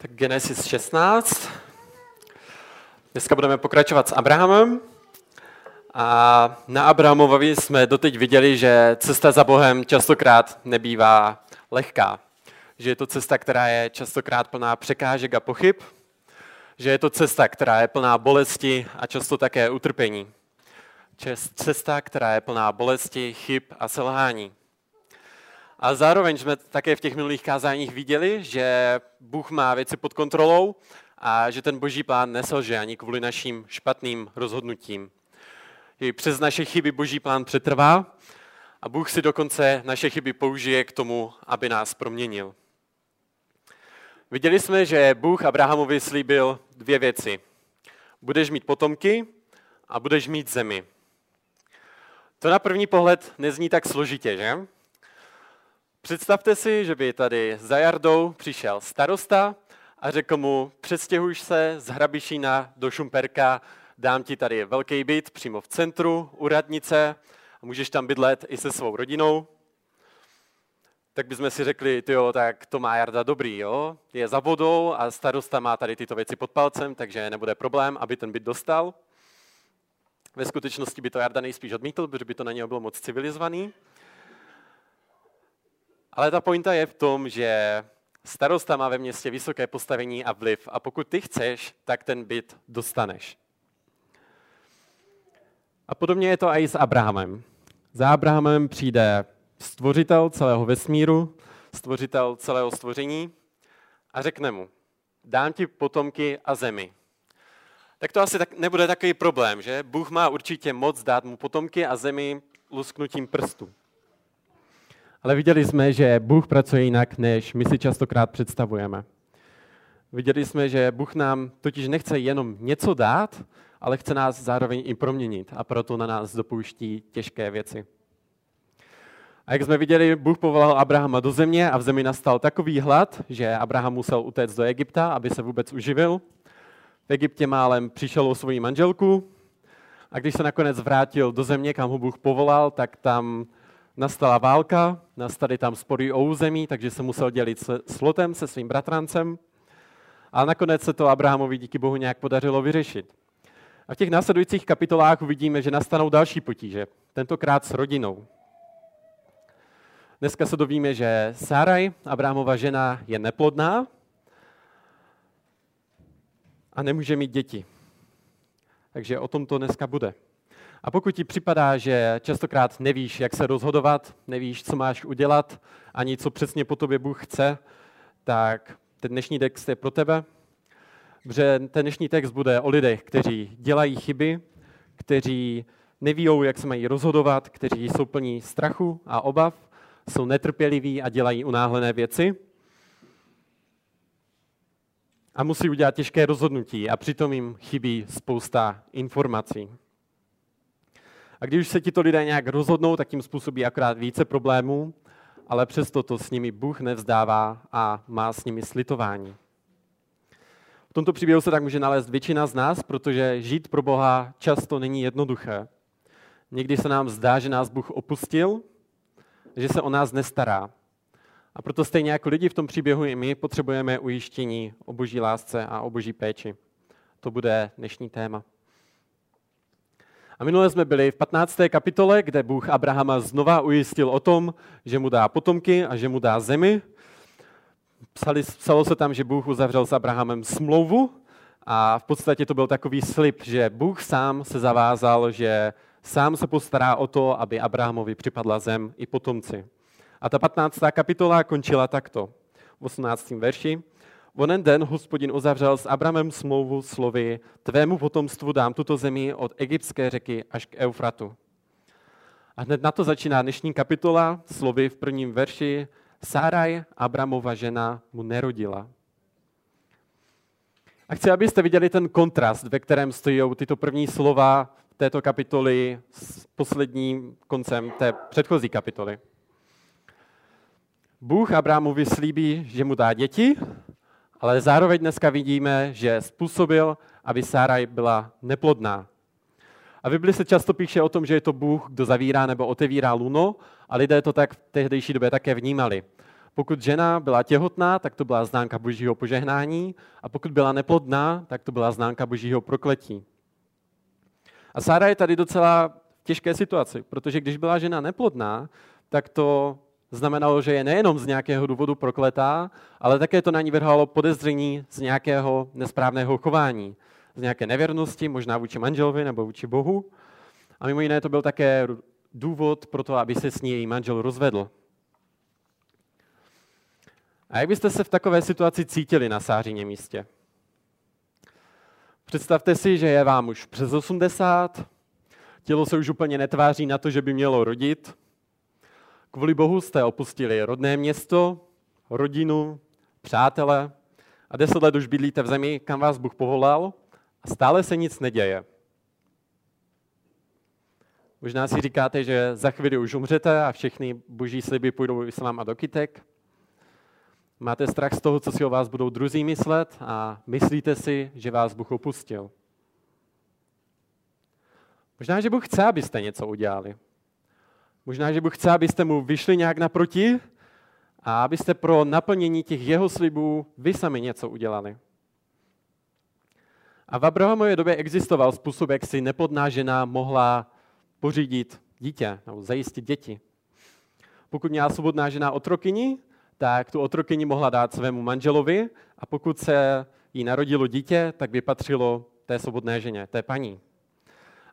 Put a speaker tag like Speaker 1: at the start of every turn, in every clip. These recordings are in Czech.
Speaker 1: Tak Genesis 16. Dneska budeme pokračovat s Abrahamem. A na Abrahamovi jsme doteď viděli, že cesta za Bohem častokrát nebývá lehká. Že je to cesta, která je častokrát plná překážek a pochyb. Že je to cesta, která je plná bolesti a často také utrpení. Cesta, která je plná bolesti, chyb a selhání. A zároveň jsme také v těch minulých kázáních viděli, že Bůh má věci pod kontrolou a že ten boží plán neselže ani kvůli našim špatným rozhodnutím. I přes naše chyby boží plán přetrvá a Bůh si dokonce naše chyby použije k tomu, aby nás proměnil. Viděli jsme, že Bůh Abrahamovi slíbil dvě věci. Budeš mít potomky a budeš mít zemi. To na první pohled nezní tak složitě, že? Představte si, že by tady za Jardou přišel starosta a řekl mu, přestěhuj se z Hrabišína do Šumperka, dám ti tady velký byt přímo v centru, u radnice, a můžeš tam bydlet i se svou rodinou. Tak bychom si řekli, jo, tak to má Jarda dobrý, jo? je za vodou a starosta má tady tyto věci pod palcem, takže nebude problém, aby ten byt dostal. Ve skutečnosti by to Jarda nejspíš odmítl, protože by to na něho bylo moc civilizovaný. Ale ta pointa je v tom, že starosta má ve městě vysoké postavení a vliv a pokud ty chceš, tak ten byt dostaneš. A podobně je to i s Abrahamem. Za Abrahamem přijde stvořitel celého vesmíru, stvořitel celého stvoření a řekne mu, dám ti potomky a zemi. Tak to asi tak nebude takový problém, že? Bůh má určitě moc dát mu potomky a zemi lusknutím prstu. Ale viděli jsme, že Bůh pracuje jinak, než my si častokrát představujeme. Viděli jsme, že Bůh nám totiž nechce jenom něco dát, ale chce nás zároveň i proměnit a proto na nás dopouští těžké věci. A jak jsme viděli, Bůh povolal Abrahama do země a v zemi nastal takový hlad, že Abraham musel utéct do Egypta, aby se vůbec uživil. V Egyptě málem přišel o svoji manželku a když se nakonec vrátil do země, kam ho Bůh povolal, tak tam nastala válka, nastaly tam spory o území, takže se musel dělit s Lotem, se svým bratrancem. A nakonec se to Abrahamovi díky Bohu nějak podařilo vyřešit. A v těch následujících kapitolách uvidíme, že nastanou další potíže, tentokrát s rodinou. Dneska se dovíme, že Saraj, Abrahamova žena, je neplodná a nemůže mít děti. Takže o tom to dneska bude. A pokud ti připadá, že častokrát nevíš, jak se rozhodovat, nevíš, co máš udělat, ani co přesně po tobě Bůh chce, tak ten dnešní text je pro tebe. Protože ten dnešní text bude o lidech, kteří dělají chyby, kteří neví, jak se mají rozhodovat, kteří jsou plní strachu a obav, jsou netrpěliví a dělají unáhlené věci. A musí udělat těžké rozhodnutí a přitom jim chybí spousta informací. A když se tito lidé nějak rozhodnou, tak tím způsobí akorát více problémů, ale přesto to s nimi Bůh nevzdává a má s nimi slitování. V tomto příběhu se tak může nalézt většina z nás, protože žít pro Boha často není jednoduché. Někdy se nám zdá, že nás Bůh opustil, že se o nás nestará. A proto stejně jako lidi v tom příběhu i my potřebujeme ujištění o boží lásce a o boží péči. To bude dnešní téma. A minule jsme byli v 15. kapitole, kde Bůh Abrahama znova ujistil o tom, že mu dá potomky a že mu dá zemi. Psali, psalo se tam, že Bůh uzavřel s Abrahamem smlouvu a v podstatě to byl takový slib, že Bůh sám se zavázal, že sám se postará o to, aby Abrahamovi připadla zem i potomci. A ta 15. kapitola končila takto, v 18. verši. Onen den hospodin uzavřel s Abramem smlouvu slovy, tvému potomstvu dám tuto zemi od egyptské řeky až k Eufratu. A hned na to začíná dnešní kapitola slovy v prvním verši, Sáraj, Abramova žena, mu nerodila. A chci, abyste viděli ten kontrast, ve kterém stojí tyto první slova této kapitoly s posledním koncem té předchozí kapitoly. Bůh Abrahamovi slíbí, že mu dá děti, ale zároveň dneska vidíme, že způsobil, aby Sáraj byla neplodná. A v Bibli se často píše o tom, že je to Bůh, kdo zavírá nebo otevírá luno a lidé to tak v tehdejší době také vnímali. Pokud žena byla těhotná, tak to byla známka božího požehnání a pokud byla neplodná, tak to byla známka božího prokletí. A Sára je tady docela v těžké situaci, protože když byla žena neplodná, tak to znamenalo, že je nejenom z nějakého důvodu prokletá, ale také to na ní vrhalo podezření z nějakého nesprávného chování, z nějaké nevěrnosti, možná vůči manželovi nebo vůči Bohu. A mimo jiné to byl také důvod pro to, aby se s ní její manžel rozvedl. A jak byste se v takové situaci cítili na Sářině místě? Představte si, že je vám už přes 80, tělo se už úplně netváří na to, že by mělo rodit. Kvůli Bohu jste opustili rodné město, rodinu, přátele a deset let už bydlíte v zemi, kam vás Bůh povolal a stále se nic neděje. Možná si říkáte, že za chvíli už umřete a všechny boží sliby půjdou s váma do kytek. Máte strach z toho, co si o vás budou druzí myslet a myslíte si, že vás Bůh opustil. Možná, že Bůh chce, abyste něco udělali. Možná, že Bůh chce, abyste mu vyšli nějak naproti a abyste pro naplnění těch jeho slibů vy sami něco udělali. A v Abrahamově době existoval způsob, jak si neplodná žena mohla pořídit dítě nebo zajistit děti. Pokud měla svobodná žena otrokyni, tak tu otrokyni mohla dát svému manželovi a pokud se jí narodilo dítě, tak by patřilo té svobodné ženě, té paní.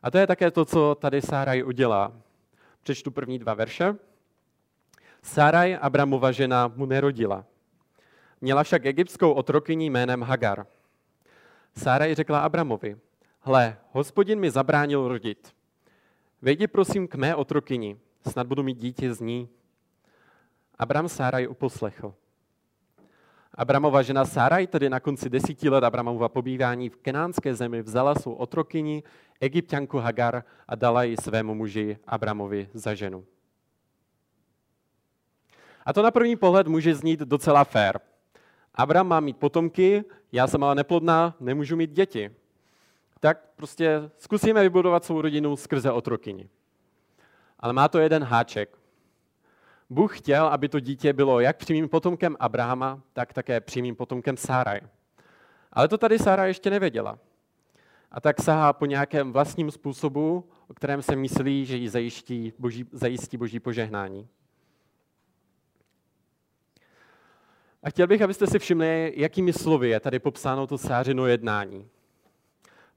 Speaker 1: A to je také to, co tady Sáraj udělá. Přečtu první dva verše. Sáraj, Abramova žena, mu nerodila. Měla však egyptskou otrokyni jménem Hagar. Sáraj řekla Abramovi, hle, hospodin mi zabránil rodit. Vejdi prosím k mé otrokyni, snad budu mít dítě z ní. Abram Sáraj uposlechl. Abramova žena Sáraj tedy na konci desíti let Abramova pobývání v kenánské zemi vzala svou otrokyni, egyptianku Hagar a dala ji svému muži Abramovi za ženu. A to na první pohled může znít docela fér. Abram má mít potomky, já jsem ale neplodná, nemůžu mít děti. Tak prostě zkusíme vybudovat svou rodinu skrze otrokyni. Ale má to jeden háček. Bůh chtěl, aby to dítě bylo jak přímým potomkem Abrahama, tak také přímým potomkem Sáraj. Ale to tady Sára ještě nevěděla. A tak sahá po nějakém vlastním způsobu, o kterém se myslí, že ji zajistí boží, zajistí boží požehnání. A chtěl bych, abyste si všimli, jakými slovy je tady popsáno to Sářino jednání.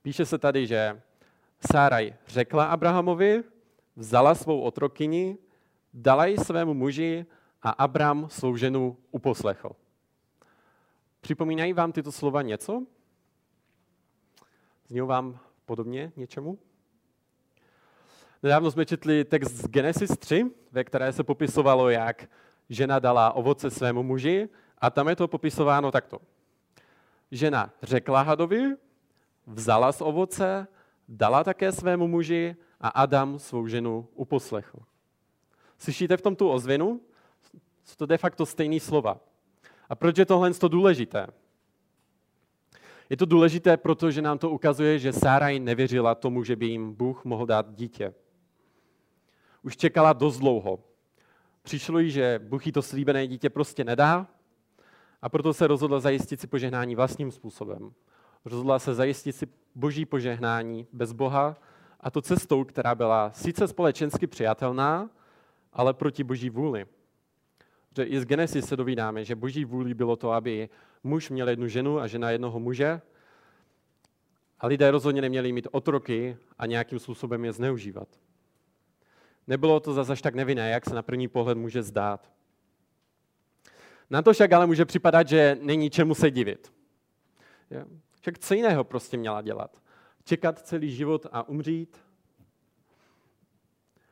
Speaker 1: Píše se tady, že Sáraj řekla Abrahamovi, vzala svou otrokyni dala ji svému muži a Abram svou ženu uposlechl. Připomínají vám tyto slova něco? Zní vám podobně něčemu? Nedávno jsme četli text z Genesis 3, ve které se popisovalo, jak žena dala ovoce svému muži a tam je to popisováno takto. Žena řekla hadovi, vzala z ovoce, dala také svému muži a Adam svou ženu uposlechl. Slyšíte v tom tu ozvěnu? Jsou to de facto stejné slova. A proč je tohle důležité? Je to důležité, protože nám to ukazuje, že Sáraj nevěřila tomu, že by jim Bůh mohl dát dítě. Už čekala dost dlouho. Přišlo jí, že Bůh jí to slíbené dítě prostě nedá a proto se rozhodla zajistit si požehnání vlastním způsobem. Rozhodla se zajistit si boží požehnání bez Boha a to cestou, která byla sice společensky přijatelná, ale proti boží vůli. Že i z Genesis se dovídáme, že boží vůli bylo to, aby muž měl jednu ženu a žena jednoho muže a lidé rozhodně neměli mít otroky a nějakým způsobem je zneužívat. Nebylo to zase tak nevinné, jak se na první pohled může zdát. Na to však ale může připadat, že není čemu se divit. Však co jiného prostě měla dělat? Čekat celý život a umřít?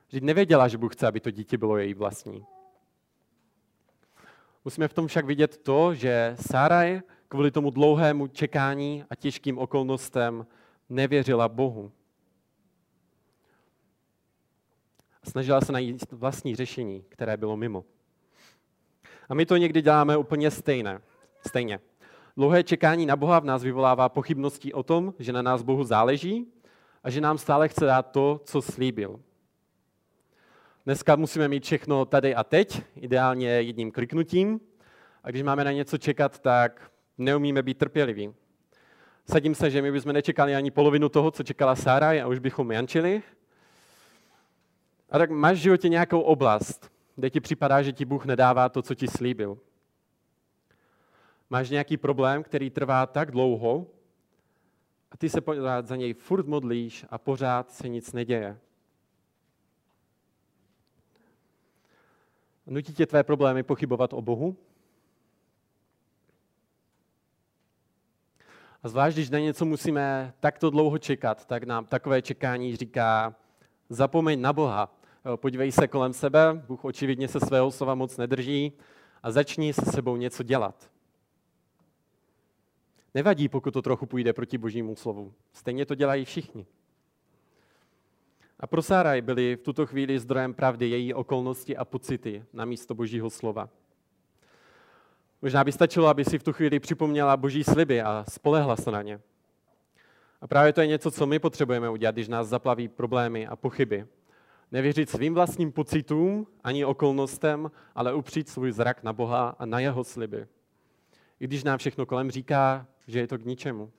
Speaker 1: Vždyť nevěděla, že Bůh chce, aby to dítě bylo její vlastní. Musíme v tom však vidět to, že Saraj kvůli tomu dlouhému čekání a těžkým okolnostem nevěřila Bohu. Snažila se najít vlastní řešení, které bylo mimo. A my to někdy děláme úplně stejné, stejně. Dlouhé čekání na Boha v nás vyvolává pochybnosti o tom, že na nás Bohu záleží a že nám stále chce dát to, co slíbil. Dneska musíme mít všechno tady a teď, ideálně jedním kliknutím. A když máme na něco čekat, tak neumíme být trpěliví. Sadím se, že my bychom nečekali ani polovinu toho, co čekala Sára a už bychom jančili. A tak máš v životě nějakou oblast, kde ti připadá, že ti Bůh nedává to, co ti slíbil. Máš nějaký problém, který trvá tak dlouho a ty se pořád za něj furt modlíš a pořád se nic neděje. Nutí tě tvé problémy pochybovat o Bohu? A zvlášť, když na něco musíme takto dlouho čekat, tak nám takové čekání říká, zapomeň na Boha, podívej se kolem sebe, Bůh očividně se svého slova moc nedrží a začni se sebou něco dělat. Nevadí, pokud to trochu půjde proti božímu slovu. Stejně to dělají všichni. A pro Sáraj byly v tuto chvíli zdrojem pravdy její okolnosti a pocity na místo božího slova. Možná by stačilo, aby si v tu chvíli připomněla boží sliby a spolehla se na ně. A právě to je něco, co my potřebujeme udělat, když nás zaplaví problémy a pochyby. Nevěřit svým vlastním pocitům ani okolnostem, ale upřít svůj zrak na Boha a na jeho sliby. I když nám všechno kolem říká, že je to k ničemu.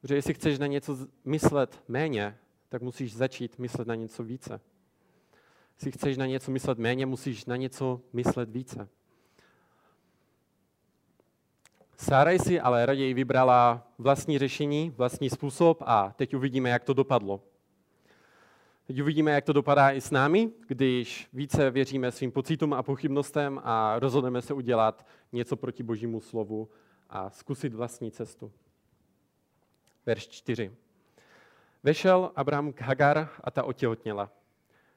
Speaker 1: Protože jestli chceš na něco myslet méně, tak musíš začít myslet na něco více. Jestli chceš na něco myslet méně, musíš na něco myslet více. Sáraj si ale raději vybrala vlastní řešení, vlastní způsob a teď uvidíme, jak to dopadlo. Teď uvidíme, jak to dopadá i s námi, když více věříme svým pocitům a pochybnostem a rozhodneme se udělat něco proti božímu slovu a zkusit vlastní cestu. Verš 4. Vešel Abraham k Hagar a ta otěhotněla.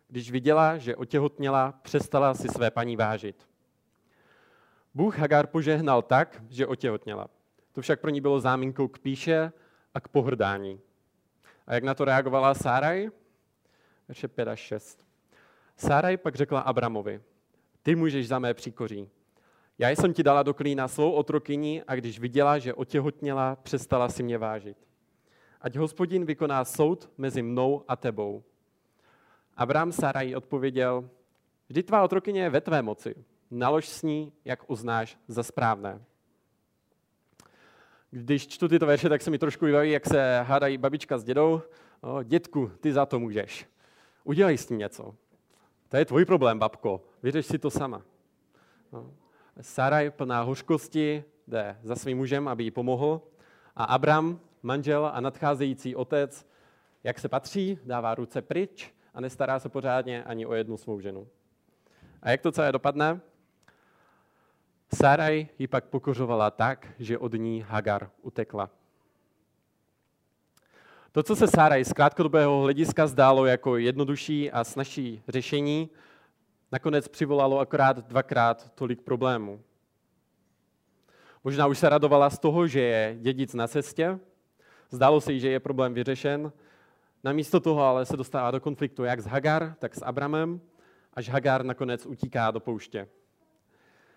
Speaker 1: Když viděla, že otěhotněla, přestala si své paní vážit. Bůh Hagar požehnal tak, že otěhotněla. To však pro ní bylo záminkou k píše a k pohrdání. A jak na to reagovala Sáraj? Verše 5 až 6. Sáraj pak řekla Abramovi, ty můžeš za mé příkoří. Já jsem ti dala do klína svou otrokyni a když viděla, že otěhotněla, přestala si mě vážit. Ať hospodin vykoná soud mezi mnou a tebou. Abraham Sáraj odpověděl, vždy tvá otrokyně je ve tvé moci. Nalož s ní, jak uznáš za správné. Když čtu tyto verše, tak se mi trošku vybaví, jak se hádají babička s dědou. O, dětku, ty za to můžeš. Udělej s tím něco. To je tvůj problém, babko. Vyřeš si to sama. No. Saraj plná hořkosti jde za svým mužem, aby jí pomohl. A Abram, manžel a nadcházející otec, jak se patří, dává ruce pryč a nestará se pořádně ani o jednu svou ženu. A jak to celé dopadne? Saraj ji pak pokořovala tak, že od ní Hagar utekla. To, co se Sáraj z krátkodobého hlediska zdálo jako jednodušší a snažší řešení, nakonec přivolalo akorát dvakrát tolik problémů. Možná už se radovala z toho, že je dědic na cestě, zdálo se jí, že je problém vyřešen, namísto toho ale se dostává do konfliktu jak s Hagar, tak s Abramem, až Hagar nakonec utíká do pouště.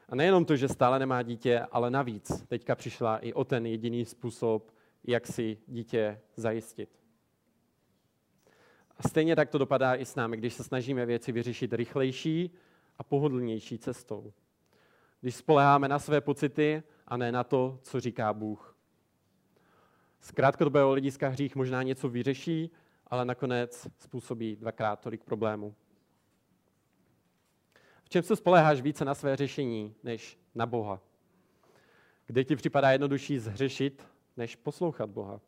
Speaker 1: A nejenom to, že stále nemá dítě, ale navíc teďka přišla i o ten jediný způsob, jak si dítě zajistit. A stejně tak to dopadá i s námi, když se snažíme věci vyřešit rychlejší a pohodlnější cestou. Když spoleháme na své pocity a ne na to, co říká Bůh. Z krátkodobého hlediska hřích možná něco vyřeší, ale nakonec způsobí dvakrát tolik problémů. V čem se spoleháš více na své řešení, než na Boha? Kde ti připadá jednodušší zhřešit než poslouchat Boha.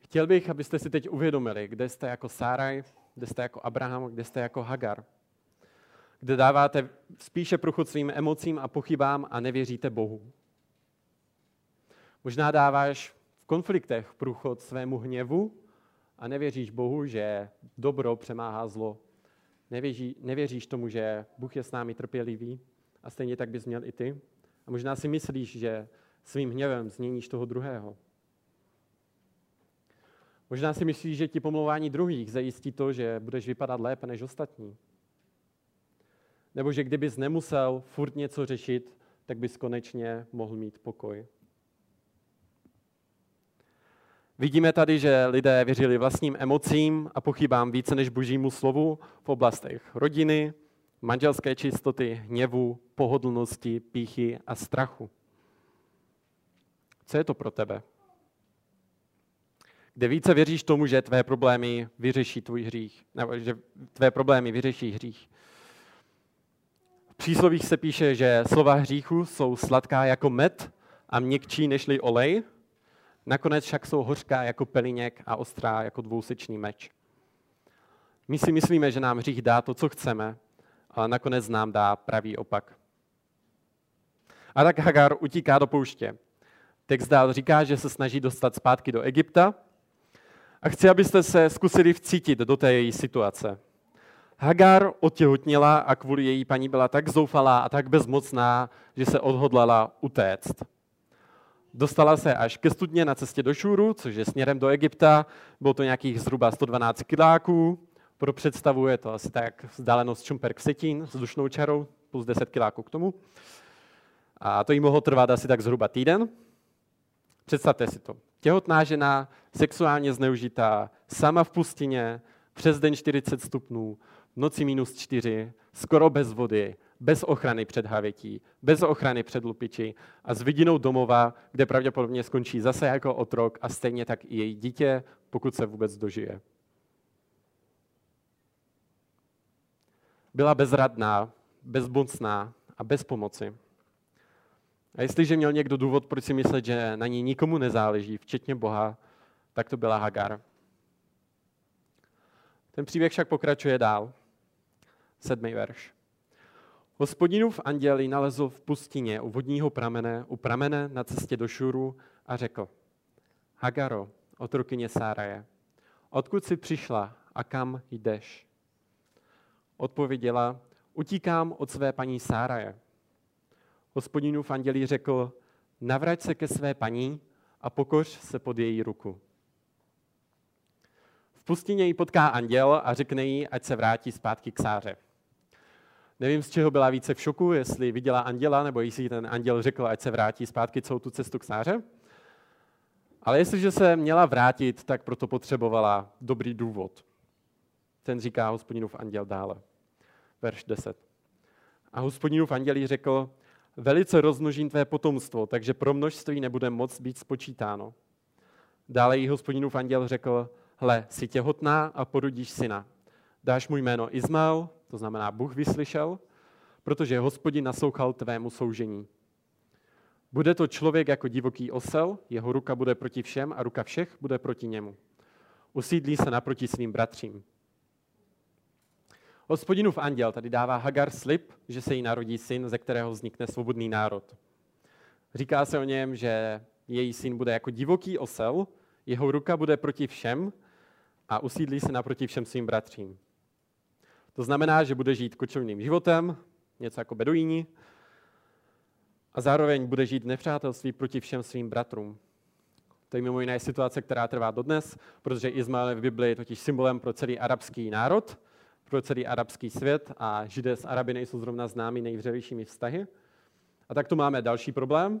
Speaker 1: Chtěl bych, abyste si teď uvědomili, kde jste jako Sáraj, kde jste jako Abraham, kde jste jako Hagar. Kde dáváte spíše průchod svým emocím a pochybám a nevěříte Bohu. Možná dáváš v konfliktech průchod svému hněvu a nevěříš Bohu, že dobro přemáhá zlo. Nevěří, nevěříš tomu, že Bůh je s námi trpělivý a stejně tak bys měl i ty. A možná si myslíš, že svým hněvem změníš toho druhého. Možná si myslíš, že ti pomlouvání druhých zajistí to, že budeš vypadat lépe než ostatní. Nebo že kdybys nemusel furt něco řešit, tak bys konečně mohl mít pokoj. Vidíme tady, že lidé věřili vlastním emocím a pochybám více než božímu slovu v oblastech rodiny, manželské čistoty, hněvu, pohodlnosti, píchy a strachu. Co je to pro tebe? Kde více věříš tomu, že tvé problémy vyřeší tvůj hřích, nebo že tvé problémy vyřeší hřích. Příslovích se píše, že slova hříchu jsou sladká jako med a měkčí nežli olej, nakonec však jsou hořká jako peliněk a ostrá jako dvousečný meč. My si myslíme, že nám hřích dá to, co chceme, ale nakonec nám dá pravý opak. A tak Hagar utíká do pouště. Text dál říká, že se snaží dostat zpátky do Egypta a chci, abyste se zkusili vcítit do té její situace. Hagar otěhotněla a kvůli její paní byla tak zoufalá a tak bezmocná, že se odhodlala utéct. Dostala se až ke studně na cestě do Šůru, což je směrem do Egypta. Bylo to nějakých zhruba 112 kiláků. Pro představu je to asi tak vzdálenost Čumperk Setín s dušnou čarou, plus 10 kiláků k tomu. A to jí mohlo trvat asi tak zhruba týden. Představte si to. Těhotná žena, sexuálně zneužitá, sama v pustině, přes den 40 stupňů, v noci minus 4, skoro bez vody, bez ochrany před havětí, bez ochrany před lupiči a s vidinou domova, kde pravděpodobně skončí zase jako otrok a stejně tak i její dítě, pokud se vůbec dožije. Byla bezradná, bezmocná a bez pomoci. A jestliže měl někdo důvod, proč si myslet, že na ní nikomu nezáleží, včetně Boha, tak to byla Hagar. Ten příběh však pokračuje dál. Sedmý verš. Hospodinův anděl ji nalezl v pustině u vodního pramene, u pramene na cestě do Šuru a řekl, Hagaro, otrokyně Sáraje, odkud jsi přišla a kam jdeš? Odpověděla, utíkám od své paní Sáraje. Hospodinův andělí řekl, navrať se ke své paní a pokoř se pod její ruku. V pustině ji potká anděl a řekne jí, ať se vrátí zpátky k Sáře. Nevím, z čeho byla více v šoku, jestli viděla anděla, nebo jestli ten anděl řekl, ať se vrátí zpátky celou tu cestu k Sáře. Ale jestliže se měla vrátit, tak proto potřebovala dobrý důvod. Ten říká hospodinův anděl dále. Verš 10. A hospodinův anděl řekl, velice rozmnožím tvé potomstvo, takže pro množství nebude moc být spočítáno. Dále jí hospodinův anděl řekl, hle, jsi těhotná a porodíš syna. Dáš mu jméno Izmael, to znamená Bůh vyslyšel, protože hospodin naslouchal tvému soužení. Bude to člověk jako divoký osel, jeho ruka bude proti všem a ruka všech bude proti němu. Usídlí se naproti svým bratřím. Hospodinův anděl tady dává Hagar slib, že se jí narodí syn, ze kterého vznikne svobodný národ. Říká se o něm, že její syn bude jako divoký osel, jeho ruka bude proti všem a usídlí se naproti všem svým bratřím. To znamená, že bude žít kočovným životem, něco jako beduíni, a zároveň bude žít nepřátelství proti všem svým bratrům. To je mimo jiné situace, která trvá dodnes, protože Izmael je v Biblii totiž symbolem pro celý arabský národ, pro celý arabský svět a židé s Araby nejsou zrovna známí nejvřelejšími vztahy. A tak tu máme další problém.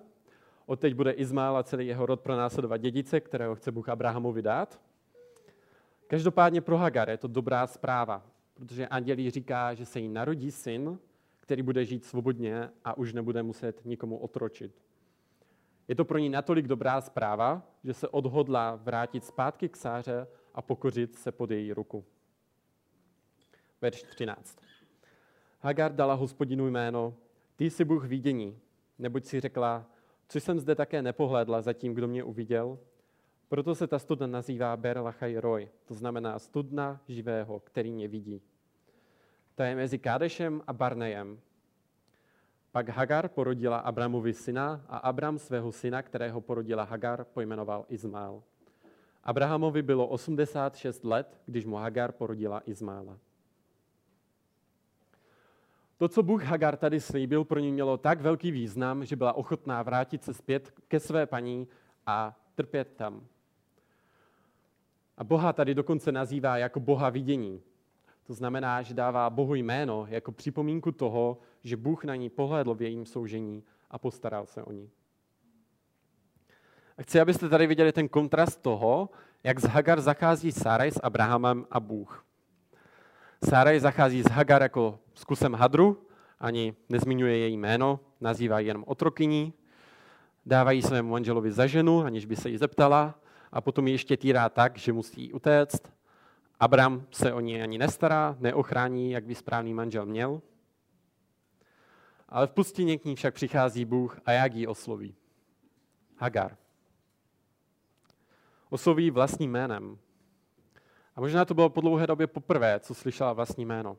Speaker 1: Odteď bude Izmael a celý jeho rod pronásledovat dědice, kterého chce Bůh Abrahamovi dát. Každopádně pro Hagar je to dobrá zpráva, protože andělí říká, že se jí narodí syn, který bude žít svobodně a už nebude muset nikomu otročit. Je to pro ní natolik dobrá zpráva, že se odhodla vrátit zpátky k Sáře a pokořit se pod její ruku verš 13. Hagar dala hospodinu jméno, ty jsi Bůh vidění, neboť si řekla, co jsem zde také nepohlédla za tím, kdo mě uviděl. Proto se ta studna nazývá Ber Lachaj Roy, to znamená studna živého, který mě vidí. To je mezi Kádešem a Barnejem. Pak Hagar porodila Abramovi syna a Abram svého syna, kterého porodila Hagar, pojmenoval Izmael. Abrahamovi bylo 86 let, když mu Hagar porodila Izmaela. To, co Bůh Hagar tady slíbil, pro ní mělo tak velký význam, že byla ochotná vrátit se zpět ke své paní a trpět tam. A Boha tady dokonce nazývá jako Boha vidění. To znamená, že dává Bohu jméno jako připomínku toho, že Bůh na ní pohlédl v jejím soužení a postaral se o ní. A chci, abyste tady viděli ten kontrast toho, jak z Hagar zachází Sáraj s Abrahamem a Bůh. Sáraj zachází s Hagar jako s kusem hadru, ani nezmiňuje její jméno, nazývá ji jenom otrokyní, dávají svému manželovi za ženu, aniž by se jí zeptala, a potom ji ještě týrá tak, že musí utéct. Abram se o ní ani nestará, neochrání, jak by správný manžel měl. Ale v pustině k ní však přichází Bůh a jak ji osloví. Hagar. Osloví vlastním jménem. A možná to bylo po dlouhé době poprvé, co slyšela vlastní jméno.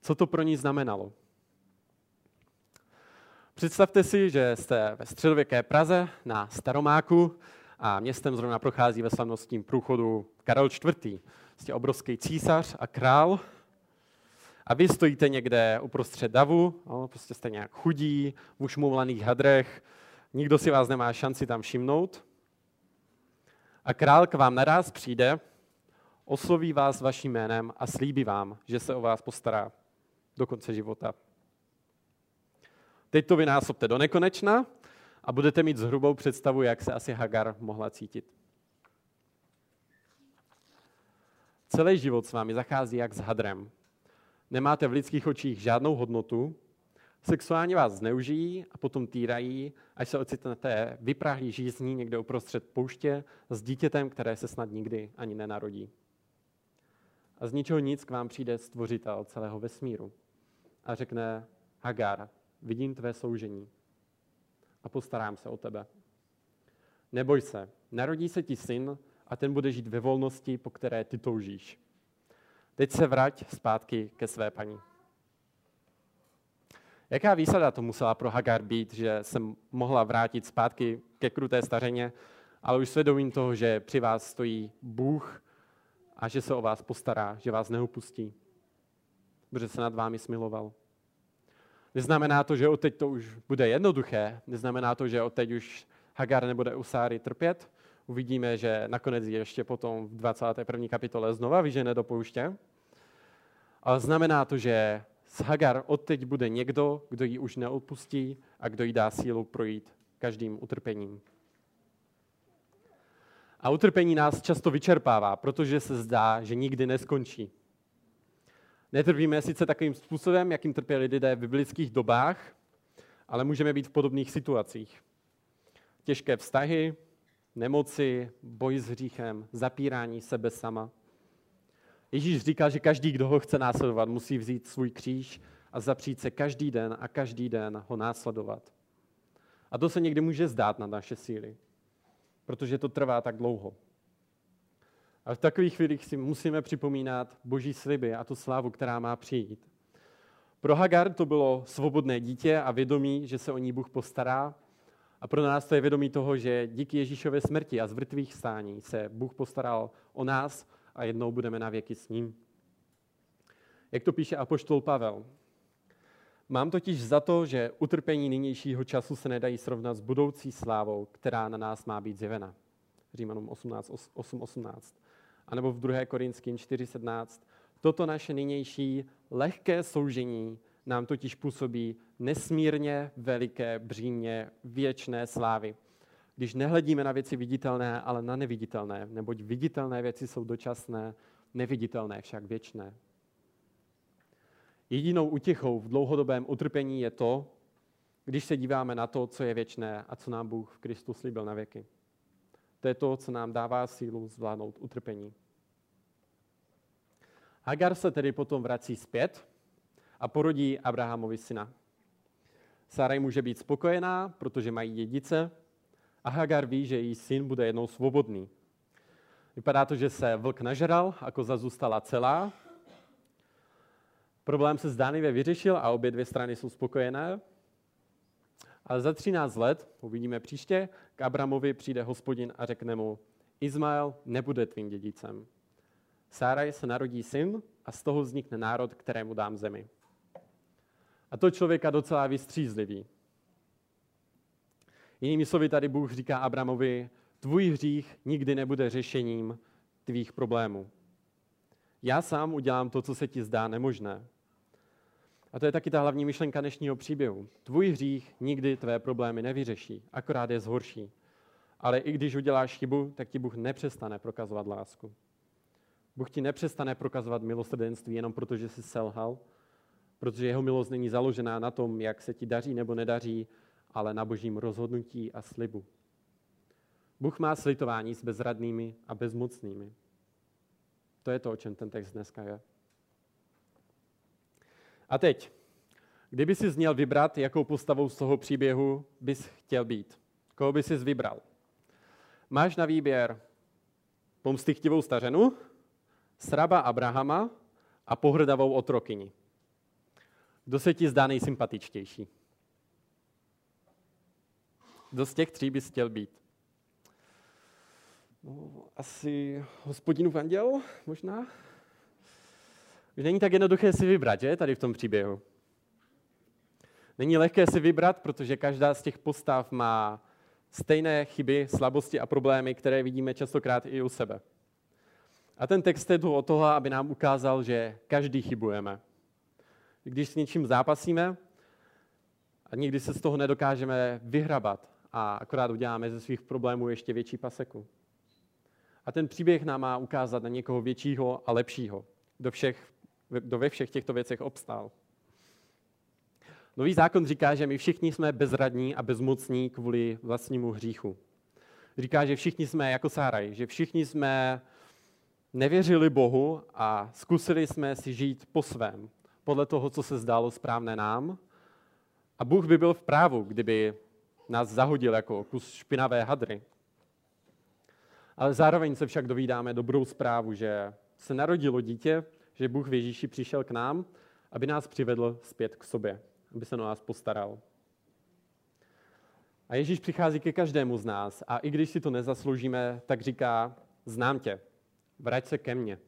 Speaker 1: Co to pro ní znamenalo? Představte si, že jste ve středověké Praze na Staromáku a městem zrovna prochází ve slavnostním průchodu Karel IV. Jste obrovský císař a král a vy stojíte někde uprostřed davu, no, prostě jste nějak chudí, v ušmumlaných hadrech, nikdo si vás nemá šanci tam všimnout. A král k vám naraz přijde, osloví vás vaším jménem a slíbí vám, že se o vás postará do konce života. Teď to vynásobte do nekonečna a budete mít zhrubou představu, jak se asi Hagar mohla cítit. Celý život s vámi zachází jak s hadrem. Nemáte v lidských očích žádnou hodnotu, sexuálně vás zneužijí a potom týrají, až se ocitnete vyprahlí žízní někde uprostřed pouště s dítětem, které se snad nikdy ani nenarodí. A z ničeho nic k vám přijde stvořitel celého vesmíru a řekne, Hagar, vidím tvé soužení a postarám se o tebe. Neboj se, narodí se ti syn a ten bude žít ve volnosti, po které ty toužíš. Teď se vrať zpátky ke své paní. Jaká výsada to musela pro Hagar být, že se mohla vrátit zpátky ke kruté stařeně, ale už svědomím toho, že při vás stojí Bůh a že se o vás postará, že vás neupustí, protože se nad vámi smiloval. Neznamená to, že od teď to už bude jednoduché, neznamená to, že od teď už Hagar nebude u Sáry trpět. Uvidíme, že nakonec ještě potom v 21. kapitole znova vyžene do pouště. Ale znamená to, že z Hagar od teď bude někdo, kdo ji už neodpustí a kdo jí dá sílu projít každým utrpením. A utrpení nás často vyčerpává, protože se zdá, že nikdy neskončí. Netrpíme sice takovým způsobem, jakým trpěli lidé v biblických dobách, ale můžeme být v podobných situacích. Těžké vztahy, nemoci, boj s hříchem, zapírání sebe sama. Ježíš říká, že každý, kdo ho chce následovat, musí vzít svůj kříž a zapřít se každý den a každý den ho následovat. A to se někdy může zdát na naše síly, protože to trvá tak dlouho. A v takových chvílích si musíme připomínat boží sliby a tu slávu, která má přijít. Pro Hagar to bylo svobodné dítě a vědomí, že se o ní Bůh postará. A pro nás to je vědomí toho, že díky Ježíšové smrti a zvrtvých stání se Bůh postaral o nás a jednou budeme na věky s ním. Jak to píše apoštol Pavel. Mám totiž za to, že utrpení nynějšího času se nedají srovnat s budoucí slávou, která na nás má být zjevena. Římanům 8.18 anebo v 2. Korinským 4.17. Toto naše nynější lehké soužení nám totiž působí nesmírně veliké břímě věčné slávy. Když nehledíme na věci viditelné, ale na neviditelné, neboť viditelné věci jsou dočasné, neviditelné však věčné. Jedinou útěchou v dlouhodobém utrpení je to, když se díváme na to, co je věčné a co nám Bůh v Kristu slíbil na věky. To je to, co nám dává sílu zvládnout utrpení. Hagar se tedy potom vrací zpět a porodí Abrahamovi syna. Saraj může být spokojená, protože mají dědice a Hagar ví, že její syn bude jednou svobodný. Vypadá to, že se vlk nažral a koza zůstala celá. Problém se zdánlivě vyřešil a obě dvě strany jsou spokojené. Ale za 13 let, uvidíme příště, k Abramovi přijde hospodin a řekne mu, Izmael nebude tvým dědicem. Sáraj se narodí syn a z toho vznikne národ, kterému dám zemi. A to člověka docela vystřízlivý. Jinými slovy tady Bůh říká Abramovi, tvůj hřích nikdy nebude řešením tvých problémů. Já sám udělám to, co se ti zdá nemožné. A to je taky ta hlavní myšlenka dnešního příběhu. Tvůj hřích nikdy tvé problémy nevyřeší, akorát je zhorší. Ale i když uděláš chybu, tak ti Bůh nepřestane prokazovat lásku. Bůh ti nepřestane prokazovat milosrdenství jenom proto, že jsi selhal, protože jeho milost není založená na tom, jak se ti daří nebo nedaří, ale na božím rozhodnutí a slibu. Bůh má slitování s bezradnými a bezmocnými. To je to, o čem ten text dneska je. A teď, kdyby si měl vybrat, jakou postavou z toho příběhu bys chtěl být, koho by si vybral? Máš na výběr pomstychtivou stařenu, sraba Abrahama a pohrdavou otrokyni. Kdo se ti zdá nejsympatičtější? Kdo z těch tří bys chtěl být? No, asi hospodinův anděl, možná? Už není tak jednoduché si vybrat, že, tady v tom příběhu. Není lehké si vybrat, protože každá z těch postav má stejné chyby, slabosti a problémy, které vidíme častokrát i u sebe. A ten text je tu o toho, aby nám ukázal, že každý chybujeme. Když s něčím zápasíme a nikdy se z toho nedokážeme vyhrabat a akorát uděláme ze svých problémů ještě větší paseku. A ten příběh nám má ukázat na někoho většího a lepšího, kdo, všech, kdo ve všech těchto věcech obstál. Nový zákon říká, že my všichni jsme bezradní a bezmocní kvůli vlastnímu hříchu. Říká, že všichni jsme jako Sáraj, že všichni jsme nevěřili Bohu a zkusili jsme si žít po svém, podle toho, co se zdálo správné nám. A Bůh by byl v právu, kdyby nás zahodil jako kus špinavé hadry. Ale zároveň se však dovídáme dobrou zprávu, že se narodilo dítě, že Bůh v Ježíši přišel k nám, aby nás přivedl zpět k sobě, aby se o nás postaral. A Ježíš přichází ke každému z nás a i když si to nezasloužíme, tak říká, znám tě, vrať se ke mně.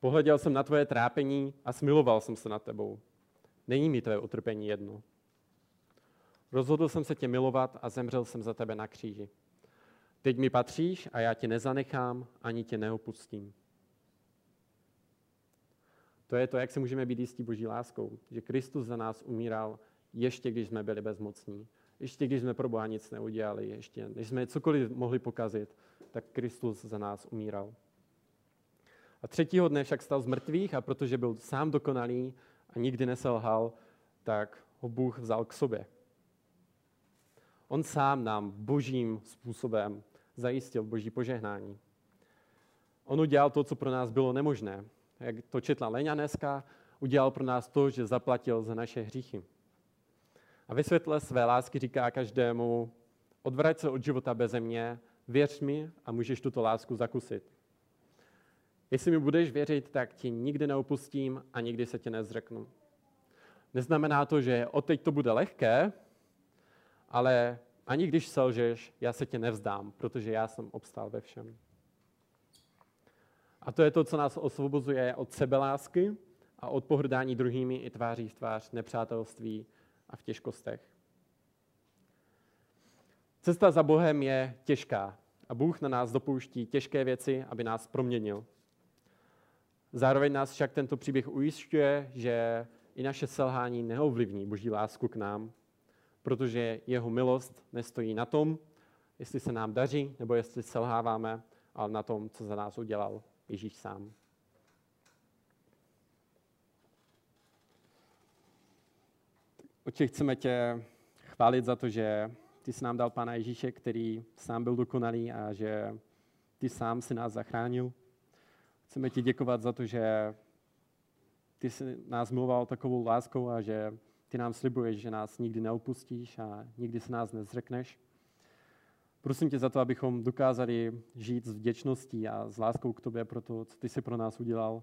Speaker 1: Pohleděl jsem na tvoje trápení a smiloval jsem se nad tebou. Není mi tvé utrpení jedno. Rozhodl jsem se tě milovat a zemřel jsem za tebe na kříži. Teď mi patříš a já tě nezanechám, ani tě neopustím. To je to, jak se můžeme být jistí boží láskou. Že Kristus za nás umíral, ještě když jsme byli bezmocní. Ještě když jsme pro Boha nic neudělali. Ještě než jsme cokoliv mohli pokazit, tak Kristus za nás umíral. A třetího dne však stal z mrtvých a protože byl sám dokonalý a nikdy neselhal, tak ho Bůh vzal k sobě. On sám nám božím způsobem zajistil boží požehnání. On udělal to, co pro nás bylo nemožné. Jak to četla Leňa dneska, udělal pro nás to, že zaplatil za naše hříchy. A ve světle své lásky říká každému, odvrať se od života beze mě, věř mi a můžeš tuto lásku zakusit. Jestli mi budeš věřit, tak ti nikdy neopustím a nikdy se tě nezřeknu. Neznamená to, že od teď to bude lehké, ale ani když selžeš, já se tě nevzdám, protože já jsem obstál ve všem. A to je to, co nás osvobozuje od sebelásky a od pohrdání druhými i tváří v tvář nepřátelství a v těžkostech. Cesta za Bohem je těžká a Bůh na nás dopouští těžké věci, aby nás proměnil. Zároveň nás však tento příběh ujišťuje, že i naše selhání neovlivní Boží lásku k nám, protože jeho milost nestojí na tom, jestli se nám daří, nebo jestli selháváme, ale na tom, co za nás udělal Ježíš sám. Oče, chceme tě chválit za to, že ty jsi nám dal Pána Ježíše, který sám byl dokonalý a že ty sám si nás zachránil. Chceme ti děkovat za to, že ty jsi nás miloval takovou láskou a že ty nám slibuješ, že nás nikdy neopustíš a nikdy se nás nezřekneš. Prosím tě za to, abychom dokázali žít s vděčností a s láskou k tobě pro to, co ty jsi pro nás udělal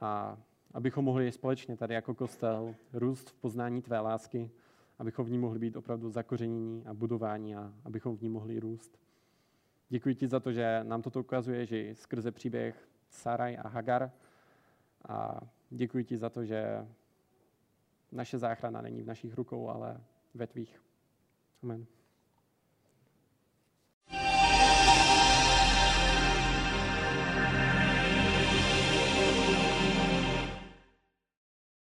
Speaker 1: a abychom mohli společně tady jako kostel růst v poznání tvé lásky, abychom v ní mohli být opravdu zakořenění a budování a abychom v ní mohli růst. Děkuji ti za to, že nám toto ukazuje, že skrze příběh Saraj a Hagar a děkuji ti za to, že naše záchrana není v našich rukou, ale ve tvých. Amen.